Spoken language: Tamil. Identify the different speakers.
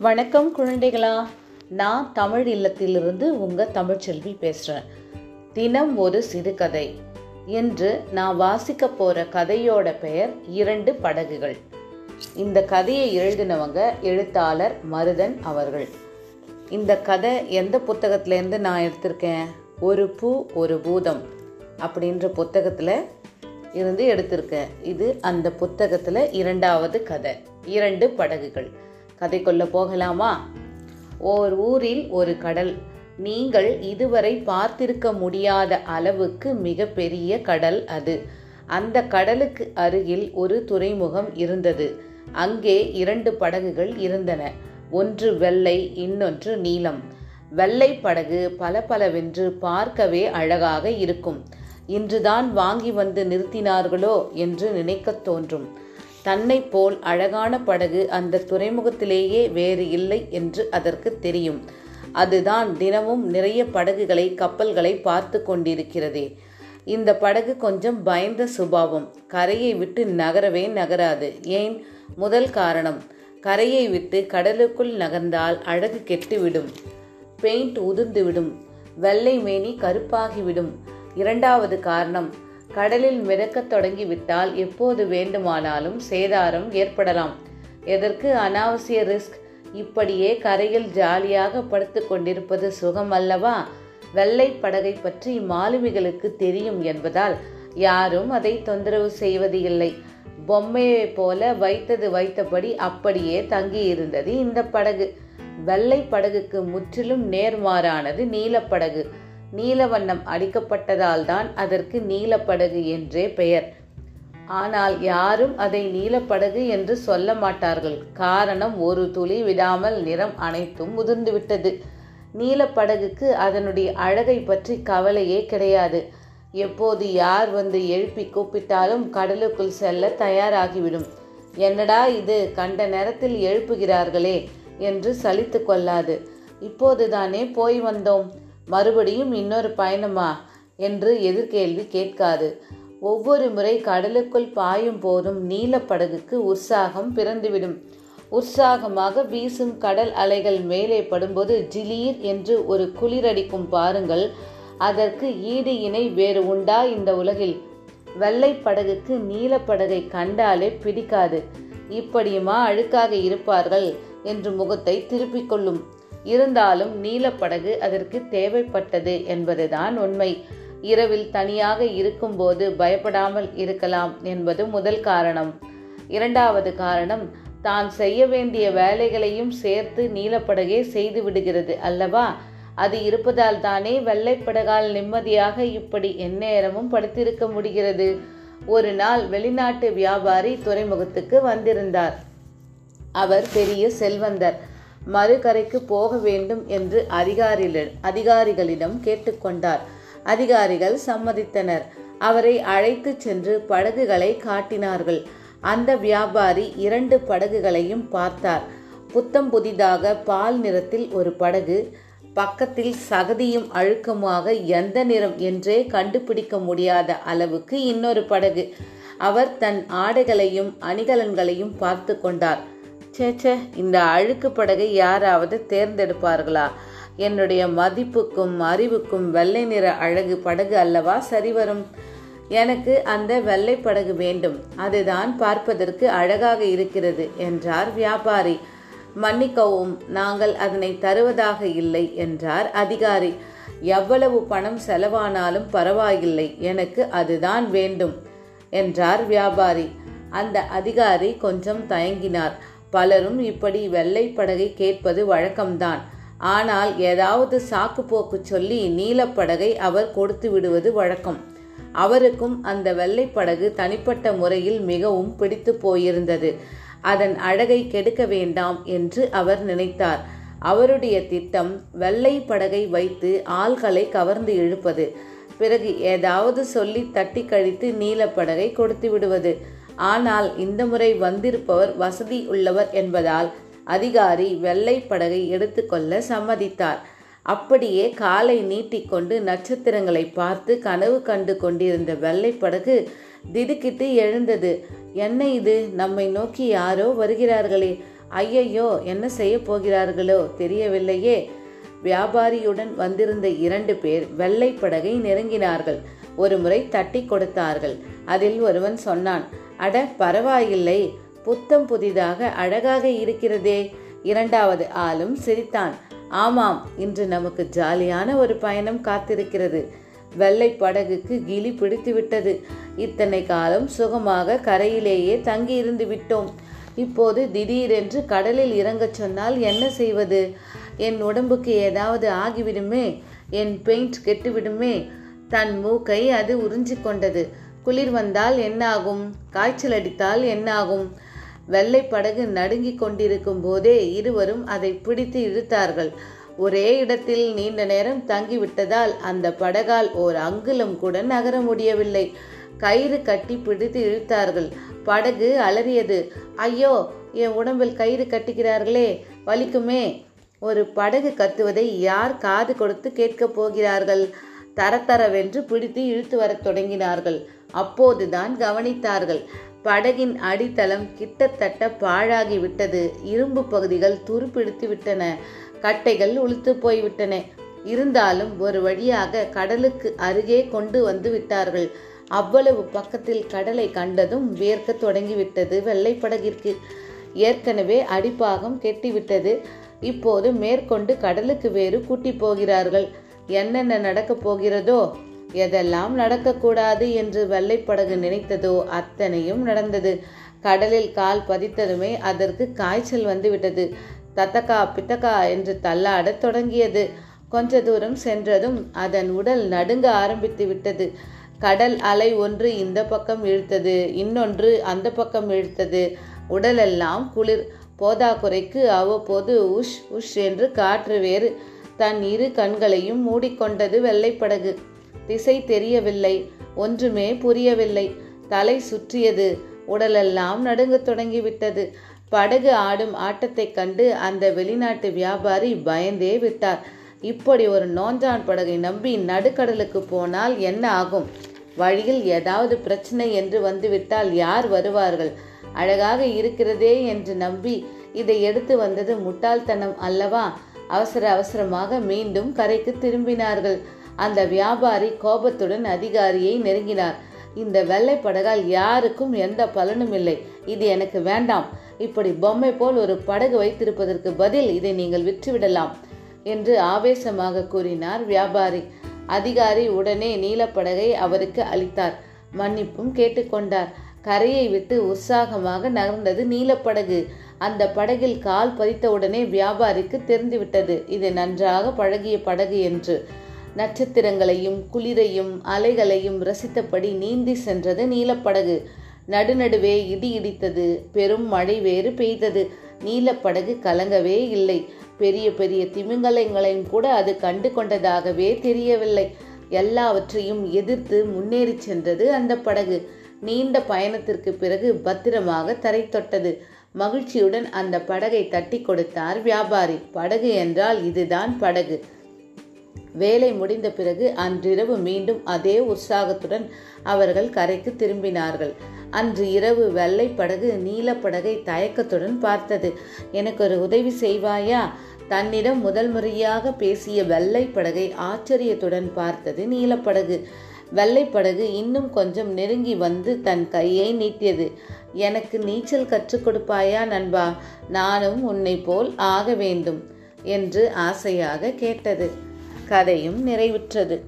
Speaker 1: வணக்கம் குழந்தைகளா. நான் தமிழ் இல்லத்திலிருந்து உங்கள் தமிழ்ச்செல்வி பேசுகிறேன் தினம் ஒரு சிறுகதை. என்று நான் வாசிக்க போகிற கதையோட பெயர் இரண்டு படகுகள். இந்த கதையை எழுதினவங்க எழுத்தாளர் மருதன் அவர்கள். இந்த கதை எந்த புத்தகத்திலேருந்து நான் எடுத்திருக்கேன்? ஒரு பூ ஒரு பூதம் அப்படின்ற புத்தகத்தில் இருந்து எடுத்திருக்கேன். இது அந்த புத்தகத்தில் இரண்டாவது கதை. இரண்டு படகுகள். கதைக்குள்ள போகலாமா? ஓர் ஊரில் ஒரு கடல். நீங்கள் இதுவரை பார்த்திருக்க முடியாத அளவுக்கு மிகப்பெரிய கடல் அது. அந்த கடலுக்கு அருகில் ஒரு துறைமுகம் இருந்தது. அங்கே இரண்டு படகுகள் இருந்தன. ஒன்று வெள்ளை இன்னொன்று நீலம். வெள்ளை படகு பல பலவென்று பார்க்கவே அழகாக இருக்கும். இன்றுதான் வாங்கி வந்து நிறுத்தினார்களோ என்று நினைக்கத் தோன்றும். தன்னை போல் அழகான படகு அந்த துறைமுகத்திலேயே வேறு இல்லை என்று அதற்கு தெரியும். அதுதான் தினமும் நிறைய படகுகளை கப்பல்களை பார்த்து கொண்டிருக்கிறதே. இந்த படகு கொஞ்சம் பயந்த சுபாவம். கரையை விட்டு நகரவே நகராது. ஏன்? முதல் காரணம். கரையை விட்டு கடலுக்குள் நகர்ந்தால் அழகு கெட்டுவிடும். பெயிண்ட் உதிர்ந்துவிடும். வெள்ளை மேனி கருப்பாகிவிடும். இரண்டாவது காரணம். கடலில் மிதக்கத் தொடங்கிவிட்டால் எப்போது வேண்டுமானாலும் சேதாரம் ஏற்படலாம். எதற்கு அனாவசிய ரிஸ்க்? இப்படியே கரையில் ஜாலியாக படுத்து கொண்டிருப்பது சுகம் அல்லவா? வெள்ளை படகை பற்றி மாலுமிகளுக்கு தெரியும் என்பதால் யாரும் அதை தொந்தரவு செய்வது இல்லை. பொம்மையை போல வைத்தது வைத்தபடி அப்படியே தங்கியிருந்தது இந்த படகு. வெள்ளை படகுக்கு முற்றிலும் நேர்மாறானது நீலப்படகு நீலவண்ணம் அடிக்கப்பட்டதால் தான் அதற்கு நீலப்படகு என்றே பெயர். ஆனால் யாரும் அதை நீலப்படகு என்று சொல்ல மாட்டார்கள். காரணம் ஒரு துளி விடாமல் நிறம் அனைத்தும் முதிர்ந்துவிட்டது நீலப்படகுக்கு அதனுடைய அழகை பற்றி கவலையே கிடையாது. எப்போது யார் வந்து எழுப்பி கூப்பிட்டாலும் கடலுக்குள் செல்ல தயாராகிவிடும். என்னடா இது கண்ட நேரத்தில் எழுப்புகிறார்களே என்று சலித்து கொள்ளாது. இப்போதுதானே போய் வந்தோம். மறுபடியும் இன்னொரு பயணமா? என்று எதிர்கேள்வி கேட்காது. ஒவ்வொரு முறை கடலுக்குள் பாயும் போதும் நீலப்படகுக்கு உற்சாகம் பிறந்துவிடும். உற்சாகமாக வீசும் கடல் அலைகள் மேலே படும்போது ஜிலீர் என்று ஒரு குளிரடிக்கும் பாருங்கள். அதற்கு ஈடு இணை வேறு உண்டா இந்த உலகில்? வெள்ளை படகுக்கு நீலப்படகை கண்டாலே பிடிக்காது. இப்படியுமா அழுக்காக இருப்பார்கள்? என்று முகத்தை திருப்பிக் கொள்ளும். இருந்தாலும் நீலப்படகு அதற்கு தேவைப்பட்டது என்பதுதான் உண்மை. இரவில் தனியாக இருக்கும்போது பயப்படாமல் இருக்கலாம் என்பது முதல் காரணம். இரண்டாவது காரணம் தான் செய்ய வேண்டிய வேலைகளையும் சேர்த்து நீலப்படகே செய்து விடுகிறது அல்லவா? அது இருப்பதால் தானே வெள்ளைப்படகால் நிம்மதியாக இப்படி எந்நேரமும் படுத்திருக்க முடிகிறது. ஒரு நாள் வெளிநாட்டு வியாபாரி துறைமுகத்துக்கு வந்திருந்தார். அவர் பெரிய செல்வந்தர். மறுகரைக்கு போக வேண்டும் என்று அதிகாரிகள் அதிகாரிகளிடம் கேட்டுக்கொண்டார். அதிகாரிகள் சம்மதித்தனர். அவரை அழைத்து சென்று படகுகளை காட்டினார்கள். அந்த வியாபாரி இரண்டு படகுகளையும் பார்த்தார். புத்தம் புதிதாக பால் நிறத்தில் ஒரு படகு பக்கத்தில் சகதியும் அழுக்கமாக எந்த நிறம் என்றே கண்டுபிடிக்க முடியாத அளவுக்கு இன்னொரு படகு. அவர் தன் ஆடைகளையும் அணிகலன்களையும் பார்த்து கொண்டார். சேச்சே இந்த அழுக்கு படகை யாராவது தேர்ந்தெடுப்பார்களா? என்னுடைய மதிப்புக்கும் அறிவுக்கும் வெள்ளை நிற அழகு படகு அல்லவா சரிவரும் எனக்கு அந்த வெள்ளை படகு வேண்டும். அதுதான் பார்ப்பதற்கு அழகாக இருக்கிறது என்றார் வியாபாரி. மன்னிக்கவும் நாங்கள் அதனை தருவதாக இல்லை என்றார் அதிகாரி. எவ்வளவு பணம் செலவானாலும் பரவாயில்லை எனக்கு அதுதான் வேண்டும் என்றார் வியாபாரி. அந்த அதிகாரி கொஞ்சம் தயங்கினார். பலரும் இப்படி வெள்ளை படகை கேட்பது வழக்கம்தான். ஆனால் ஏதாவது சாக்கு போக்கு சொல்லி நீலப்படகை அவர் கொடுத்து விடுவது வழக்கம். அவருக்கும் அந்த வெள்ளை படகு தனிப்பட்ட முறையில் மிகவும் பிடித்து போயிருந்தது. அதன் அழகை கெடுக்க வேண்டாம் என்று அவர் நினைத்தார். அவருடைய திட்டம் வெள்ளை படகை வைத்து ஆள்களை கவர்ந்து இழுப்பது. பிறகு ஏதாவது சொல்லி தட்டி கழித்து நீலப்படகை கொடுத்து விடுவது. ஆனால் இந்த முறை வந்திருப்பவர் வசதி உள்ளவர் என்பதால் அதிகாரி வெள்ளை படகை எடுத்துக்கொள்ள சம்மதித்தார். அப்படியே காலை நீட்டிக்கொண்டு நட்சத்திரங்களை பார்த்து கனவு கண்டு கொண்டிருந்த வெள்ளை படகு திடுக்கிட்டு எழுந்தது. என்ன இது? நம்மை நோக்கி யாரோ வருகிறார்களே. ஐயையோ என்ன செய்ய போகிறார்களோ தெரியவில்லையே. வியாபாரியுடன் வந்திருந்த இரண்டு பேர் வெள்ளை படகை நெருங்கினார்கள். ஒரு முறை தட்டி கொடுத்தார்கள். அதில் ஒருவன் சொன்னான் அட பரவாயில்லை புத்தம் புதிதாக அழகாக இருக்கிறதே. இரண்டாவது ஆளும் சிரித்தான். ஆமாம் இன்று நமக்கு ஜாலியான ஒரு பயணம் காத்திருக்கிறது. வெள்ளை படகுக்கு கிளி பிடித்து விட்டது. இத்தனை காலம் சுகமாக கரையிலேயே தங்கி இருந்து விட்டோம். இப்போது திடீரென்று கடலில் இறங்கச் சொன்னால் என்ன செய்வது? என் உடம்புக்கு ஏதாவது ஆகிவிடுமே? என் பெயிண்ட் கெட்டுவிடுமே? தன் மூக்கை அது உறிஞ்சி கொண்டது. குளிர் வந்தால் என்னாகும்? காய்ச்சல் அடித்தால் என்னாகும்? வெள்ளை படகு நடுங்கிக் கொண்டிருக்கும் போதே இருவரும் அதை பிடித்து இழுத்தார்கள். ஒரே இடத்தில் நீண்ட நேரம் தங்கிவிட்டதால் அந்த படகால் ஓர் அங்குலம் கூட நகர முடியவில்லை. கயிறு கட்டி பிடித்து இழுத்தார்கள். படகு அலறியது. ஐயோ என் உடம்பில் கயிறு கட்டுகிறார்களே வலிக்குமே ஒரு படகு கத்துவதை யார் காது கொடுத்து கேட்கப் போகிறார்கள்? தரத்தரவென்று பிடித்து இழுத்து வரத் தொடங்கினார்கள். அப்போதுதான் கவனித்தார்கள். படகின் அடித்தளம் கிட்டத்தட்ட பாழாகி விட்டது. இரும்பு பகுதிகள் துருப்பிடித்து விட்டன. கட்டைகள் உளுத்து போய்விட்டன. இருந்தாலும் ஒரு வழியாக கடலுக்கு அருகே கொண்டு வந்து விட்டார்கள். அவ்வளவு பக்கத்தில் கடலை கண்டதும் வேர்க்க தொடங்கிவிட்டது வெள்ளை படகிற்கு. ஏற்கனவே அடிப்பாகம் கெட்டிவிட்டது. இப்போது மேற்கொண்டு கடலுக்கு வேறு கூட்டி போகிறார்கள். என்னென்ன நடக்கப் போகிறதோ எதெல்லாம் நடக்கக்கூடாது என்று வெள்ளைப்படகு நினைத்ததோ அத்தனையும் நடந்தது. கடலில் கால் பதித்ததுமே அதற்கு காய்ச்சல் வந்துவிட்டது. தத்தக்கா பித்தக்கா என்று தள்ளாடத் தொடங்கியது. கொஞ்ச தூரம் சென்றதும் அதன் உடல் நடுங்க ஆரம்பித்து விட்டது. கடல் அலை ஒன்று இந்த பக்கம் இழுத்தது இன்னொன்று அந்த பக்கம் இழுத்தது. உடலெல்லாம் குளிர். போதாக்குறைக்கு அவ்வப்போது உஷ் உஷ் என்று காற்று வேறு தன் இரு கண்களையும் மூடிக்கொண்டது வெள்ளைப்படகு. திசை தெரியவில்லை ஒன்றுமே புரியவில்லை. தலை சுற்றியது உடலெல்லாம் நடுங்கத் தொடங்கிவிட்டது. படகு ஆடும் ஆட்டத்தைக் கண்டு அந்த வெளிநாட்டு வியாபாரி பயந்தே விட்டார். இப்படி ஒரு நோஞ்சான் படகை நம்பி நடுக்கடலுக்கு போனால் என்ன ஆகும்? வழியில் ஏதாவது பிரச்சனை என்று வந்துவிட்டால் யார் வருவார்கள்? அழகாக இருக்கிறதே என்று நம்பி இதை எடுத்து வந்தது முட்டாள்தனம் அல்லவா? அவசர அவசரமாக மீண்டும் கரைக்கு திரும்பினார்கள். அந்த வியாபாரி கோபத்துடன் அதிகாரியை நெருங்கினார். இந்த வெள்ளை படகால் யாருக்கும் எந்த பலனும் இல்லை. இது எனக்கு வேண்டாம். இப்படி பொம்மை போல் ஒரு படகு வைத்திருப்பதற்கு பதில் இதை நீங்கள் விற்றுவிடலாம் என்று ஆவேசமாக கூறினார் வியாபாரி. அதிகாரி உடனே நீலப்படகை அவருக்கு அளித்தார். மன்னிப்பும் கேட்டுக்கொண்டார் கரையை விட்டு உற்சாகமாக நகர்ந்தது நீலப்படகு அந்த படகில் கால் பதித்தவுடனே வியாபாரிக்கு தெரிந்துவிட்டது. இது நன்றாக பழகிய படகு என்று. நட்சத்திரங்களையும் குளிரையும் அலைகளையும் ரசித்தபடி நீந்தி சென்றது நீலப்படகு. நடுநடுவே இடி இடித்தது. பெரும் மழை வேறு பெய்தது. நீலப்படகு கலங்கவே இல்லை. பெரிய பெரிய திமிங்கலங்களையும் கூட அது கண்டு கொண்டதாகவே தெரியவில்லை. எல்லாவற்றையும் எதிர்த்து முன்னேறி சென்றது அந்த படகு. நீண்ட பயணத்திற்கு பிறகு பத்திரமாக தரை தொட்டது. மகிழ்ச்சியுடன் அந்த படகை தட்டி கொடுத்தார் வியாபாரி. படகு என்றால் இதுதான் படகு. வேலை முடிந்த பிறகு அன்றிரவு மீண்டும் அதே உற்சாகத்துடன் அவர்கள் கரைக்கு திரும்பினார்கள். அன்று இரவு வெள்ளை படகு நீலப்படகை தயக்கத்துடன் பார்த்தது. எனக்கு ஒரு உதவி செய்வாயா? தன்னிடம் முதல் முறையாக பேசிய வெள்ளை படகை ஆச்சரியத்துடன் பார்த்தது நீலப்படகு. வெள்ளைப்படகு இன்னும் கொஞ்சம் நெருங்கி வந்து தன் கையை நீட்டியது. எனக்கு நீச்சல் கற்றுக் கொடுப்பாயா நண்பா? நானும் உன்னை போல் ஆக வேண்டும் என்று ஆசையாக கேட்டது. கதையும் நிறைவுற்றது.